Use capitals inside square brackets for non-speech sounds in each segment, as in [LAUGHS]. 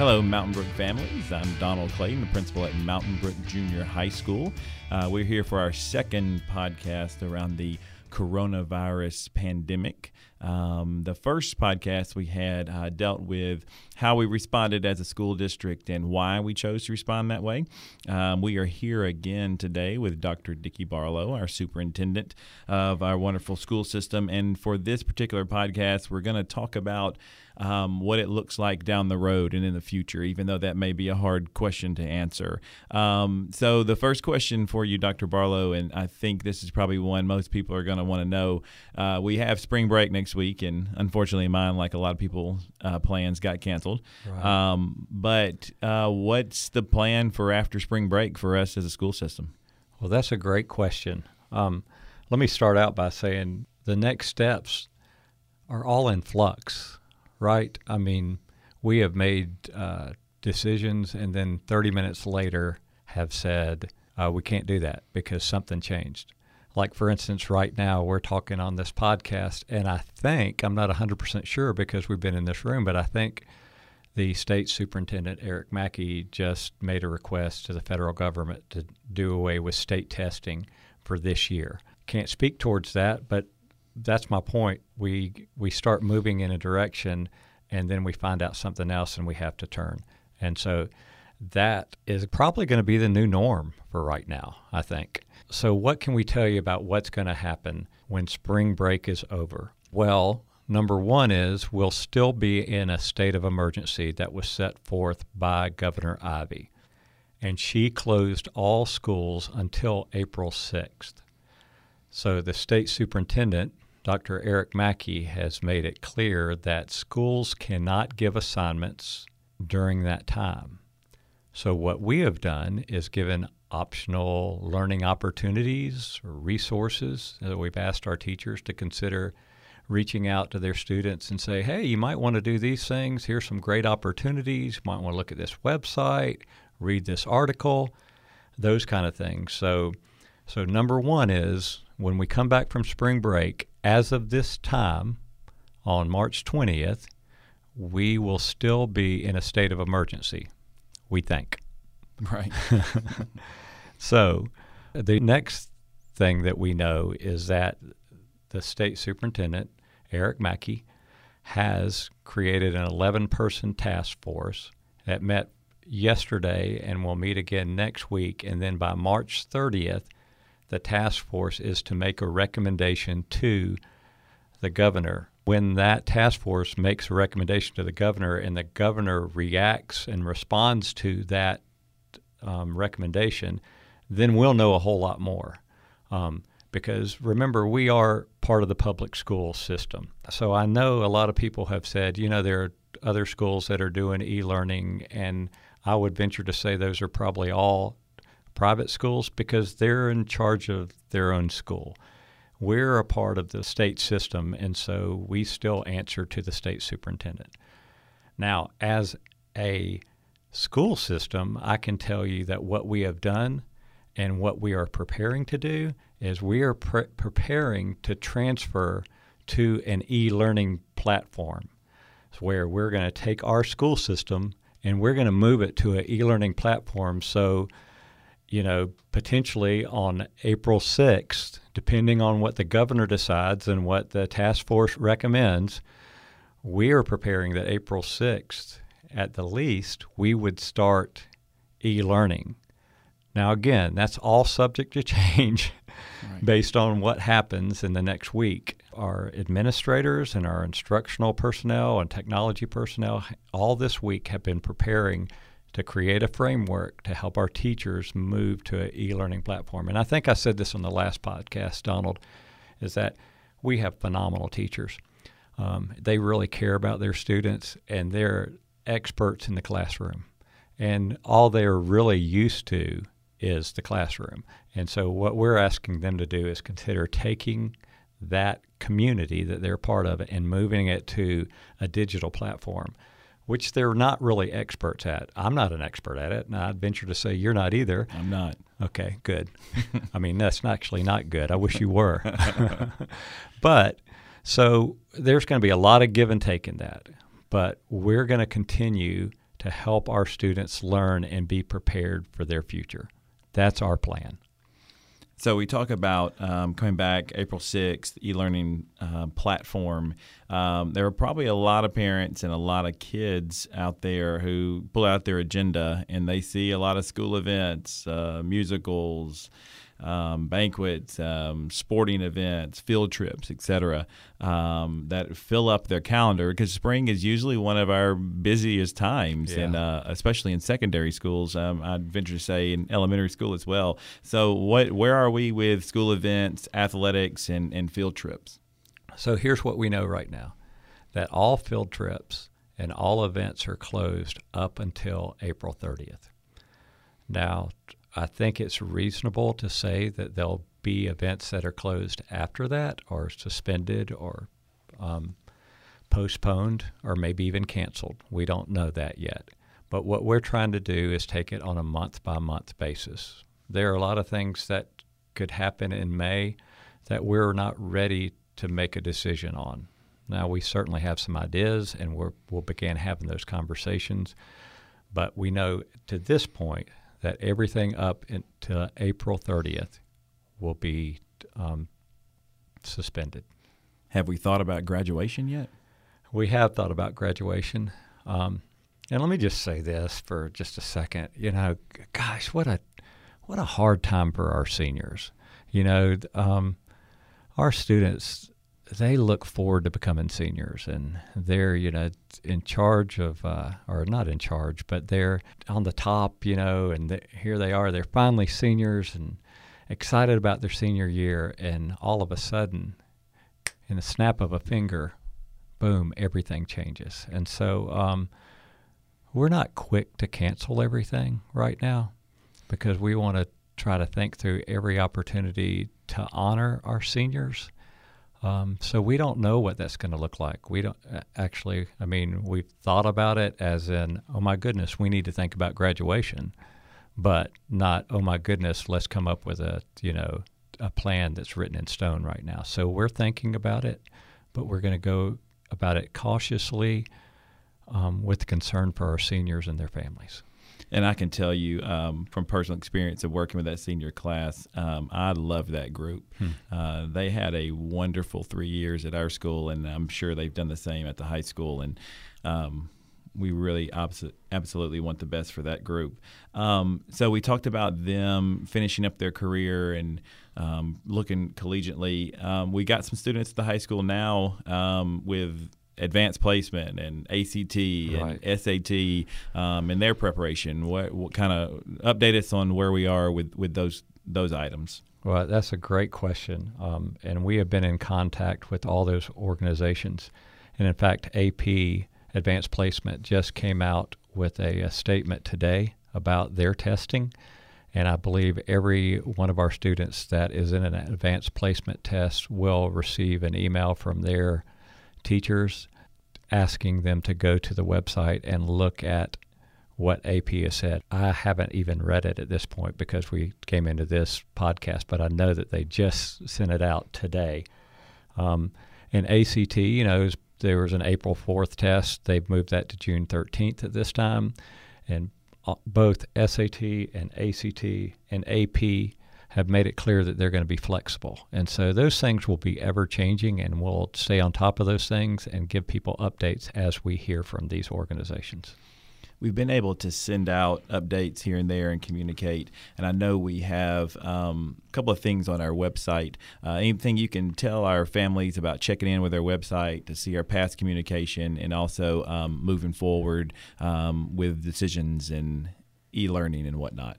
Hello, Mountain Brook families. I'm Donald Clayton, the principal at Mountain Brook Junior High School. Uh, we're here for our second podcast around the coronavirus pandemic. Um, the first podcast we had uh, dealt with how we responded as a school district and why we chose to respond that way. Um, we are here again today with Dr. Dicky Barlow, our superintendent of our wonderful school system. And for this particular podcast, we're going to talk about um, what it looks like down the road and in the future, even though that may be a hard question to answer. Um, so, the first question for you, Dr. Barlow, and I think this is probably one most people are going to want to know. Uh, we have spring break next week, and unfortunately, mine, like a lot of people, uh, plans got canceled. Right. Um, but uh, what's the plan for after spring break for us as a school system? Well, that's a great question. Um, let me start out by saying the next steps are all in flux right? I mean, we have made uh, decisions and then 30 minutes later have said uh, we can't do that because something changed. Like, for instance, right now we're talking on this podcast, and I think, I'm not 100% sure because we've been in this room, but I think the state superintendent, Eric Mackey, just made a request to the federal government to do away with state testing for this year. Can't speak towards that, but that's my point. We we start moving in a direction, and then we find out something else, and we have to turn. And so that is probably going to be the new norm for right now. I think. So, what can we tell you about what's going to happen when spring break is over? Well, number one is we'll still be in a state of emergency that was set forth by Governor Ivey, and she closed all schools until April 6th. So the state superintendent Dr. Eric Mackey has made it clear that schools cannot give assignments during that time. So, what we have done is given optional learning opportunities or resources that we've asked our teachers to consider reaching out to their students and say, hey, you might want to do these things. Here's some great opportunities. You might want to look at this website, read this article, those kind of things. So, so number one is when we come back from spring break, as of this time, on March 20th, we will still be in a state of emergency, we think. [LAUGHS] Right. [LAUGHS] so, the next thing that we know is that the state superintendent, Eric Mackey, has created an 11 person task force that met yesterday and will meet again next week. And then by March 30th, the task force is to make a recommendation to the governor. When that task force makes a recommendation to the governor and the governor reacts and responds to that um, recommendation, then we'll know a whole lot more. Um, because remember, we are part of the public school system. So I know a lot of people have said, you know, there are other schools that are doing e learning, and I would venture to say those are probably all private schools because they're in charge of their own school. We're a part of the state system, and so we still answer to the state superintendent. Now, as a school system, I can tell you that what we have done and what we are preparing to do is we are pre- preparing to transfer to an e learning platform where we're going to take our school system and we're going to move it to an e learning platform so you know, potentially on April 6th, depending on what the governor decides and what the task force recommends, we are preparing that April 6th, at the least, we would start e learning. Now, again, that's all subject to [LAUGHS] change right. based on what happens in the next week. Our administrators and our instructional personnel and technology personnel all this week have been preparing to create a framework to help our teachers move to an e-learning platform. And I think I said this on the last podcast, Donald, is that we have phenomenal teachers. Um, they really care about their students, and they're experts in the classroom. And all they're really used to is the classroom. And so, what we're asking them to do is consider taking that community that they're part of and moving it to a digital platform which they're not really experts at. I'm not an expert at it, and I'd venture to say you're not either. I'm not. Okay, good. I mean, that's actually not good. I wish you were. [LAUGHS] but so there's going to be a lot of give and take in that. But we're going to continue to help our students learn and be prepared for their future. That's our plan. So we talk about um, coming back April 6th, e-learning uh, platform. Um, there are probably a lot of parents and a lot of kids out there who pull out their agenda and they see a lot of school events, uh, musicals, um, banquets, um, sporting events, field trips, etc., um, that fill up their calendar because spring is usually one of our busiest times, Yeah. and uh, especially in secondary schools. Um, I'd venture to say in elementary school as well. So, what, where are we with school events, athletics, and, and field trips? So here's what we know right now that all field trips and all events are closed up until April 30th. Now, I think it's reasonable to say that there'll be events that are closed after that or suspended or um, postponed or maybe even canceled. We don't know that yet. But what we're trying to do is take it on a month by month basis. There are a lot of things that could happen in May that we're not ready to make a decision on. Now, we certainly have some ideas and we're, we'll begin having those conversations. But we know to this point that everything up to April 30th will be um, suspended. Have we thought about graduation yet? We have thought about graduation. Um, and let me just say this for just a second. You know, gosh, what a what a hard time for our seniors. You know, um, our students they look forward to becoming seniors, and they're you know in charge of, uh, or not in charge, but they're on the top. You know, and here they are. They're finally seniors and excited about their senior year, and all of a sudden, in the snap of a finger, boom, everything changes. And so um, we're not quick to cancel everything right now because we want to try to think through every opportunity to honor our seniors. Um, so we don't know what that's going to look like. We don't actually. I mean, we've thought about it as in, oh my goodness, we need to think about graduation, but not, oh my goodness, let's come up with a you know a plan that's written in stone right now. So we're thinking about it, but we're going to go about it cautiously um, with concern for our seniors and their families. And I can tell you um, from personal experience of working with that senior class, um, I love that group. Uh, they had a wonderful three years at our school, and I'm sure they've done the same at the high school. And um, we really abso- absolutely want the best for that group. Um, so we talked about them finishing up their career and um, looking collegiately. Um, we got some students at the high school now um, with advanced placement and ACT and Right. SAT um, and their preparation. What, what kind of update us on where we are with, with those those items? Well, that's a great question. Um, and we have been in contact with all those organizations. And in fact, AP Advanced Placement just came out with a, a statement today about their testing. And I believe every one of our students that is in an advanced placement test will receive an email from their teachers asking them to go to the website and look at what AP has said. I haven't even read it at this point because we came into this podcast, but I know that they just sent it out today. Um, and ACT, you know, there was an April 4th test. They've moved that to June 13th at this time. And uh, both SAT and ACT and AP have made it clear that they're going to be flexible. And so those things will be ever changing, and we'll stay on top of those things and give people updates as we hear from these organizations. We've been able to send out updates here and there and communicate. And I know we have um, a couple of things on our website. Uh, anything you can tell our families about checking in with our website to see our past communication and also um, moving forward um, with decisions and e learning and whatnot.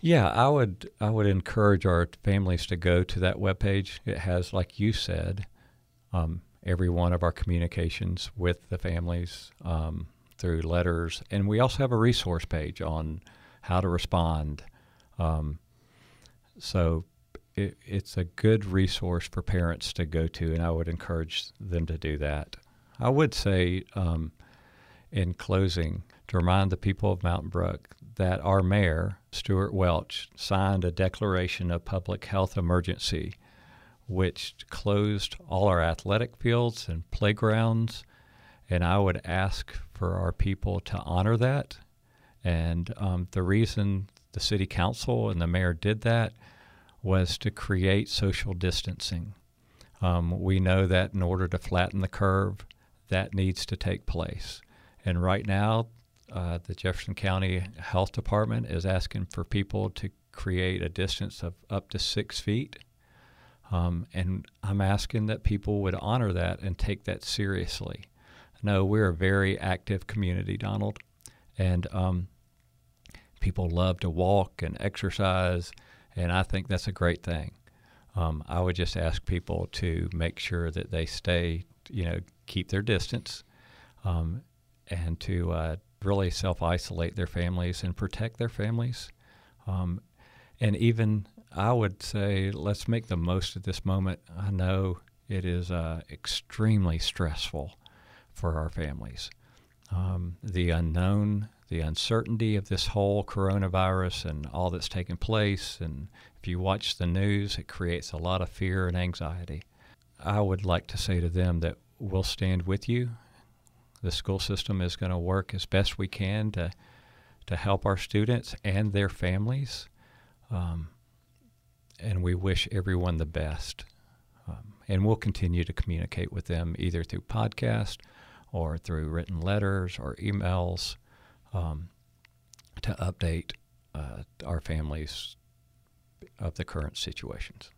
Yeah, I would I would encourage our families to go to that webpage. It has, like you said, um, every one of our communications with the families um, through letters, and we also have a resource page on how to respond. Um, so it, it's a good resource for parents to go to, and I would encourage them to do that. I would say, um, in closing, to remind the people of Mountain Brook that our mayor, Stewart Welch, signed a declaration of public health emergency, which closed all our athletic fields and playgrounds And I would ask for our people to honor that. And um, the reason the city council and the mayor did that was to create social distancing. Um, we know that in order to flatten the curve, that needs to take place. And right now, uh, the Jefferson County Health Department is asking for people to create a distance of up to six feet. Um, and I'm asking that people would honor that and take that seriously. No, we're a very active community, Donald, and um, people love to walk and exercise, and I think that's a great thing. Um, I would just ask people to make sure that they stay, you know, keep their distance, um, and to uh, really self isolate their families and protect their families. Um, and even I would say, let's make the most of this moment. I know it is uh, extremely stressful for our families. Um, the unknown, the uncertainty of this whole coronavirus and all that's taken place. And if you watch the news, it creates a lot of fear and anxiety. I would like to say to them that we'll stand with you. The school system is going to work as best we can to, to help our students and their families. Um, and we wish everyone the best. Um, and we'll continue to communicate with them either through podcast or through written letters or emails um, to update uh, our families of the current situations.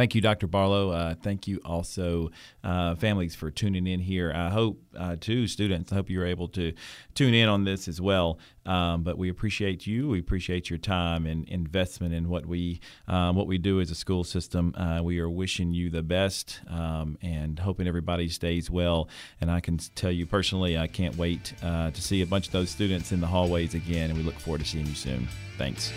Thank you, Dr. Barlow. Uh, thank you also, uh, families, for tuning in here. I hope, uh, too, students, I hope you're able to tune in on this as well. Um, but we appreciate you. We appreciate your time and investment in what we um, what we do as a school system. Uh, we are wishing you the best um, and hoping everybody stays well. And I can tell you personally, I can't wait uh, to see a bunch of those students in the hallways again. And we look forward to seeing you soon. Thanks.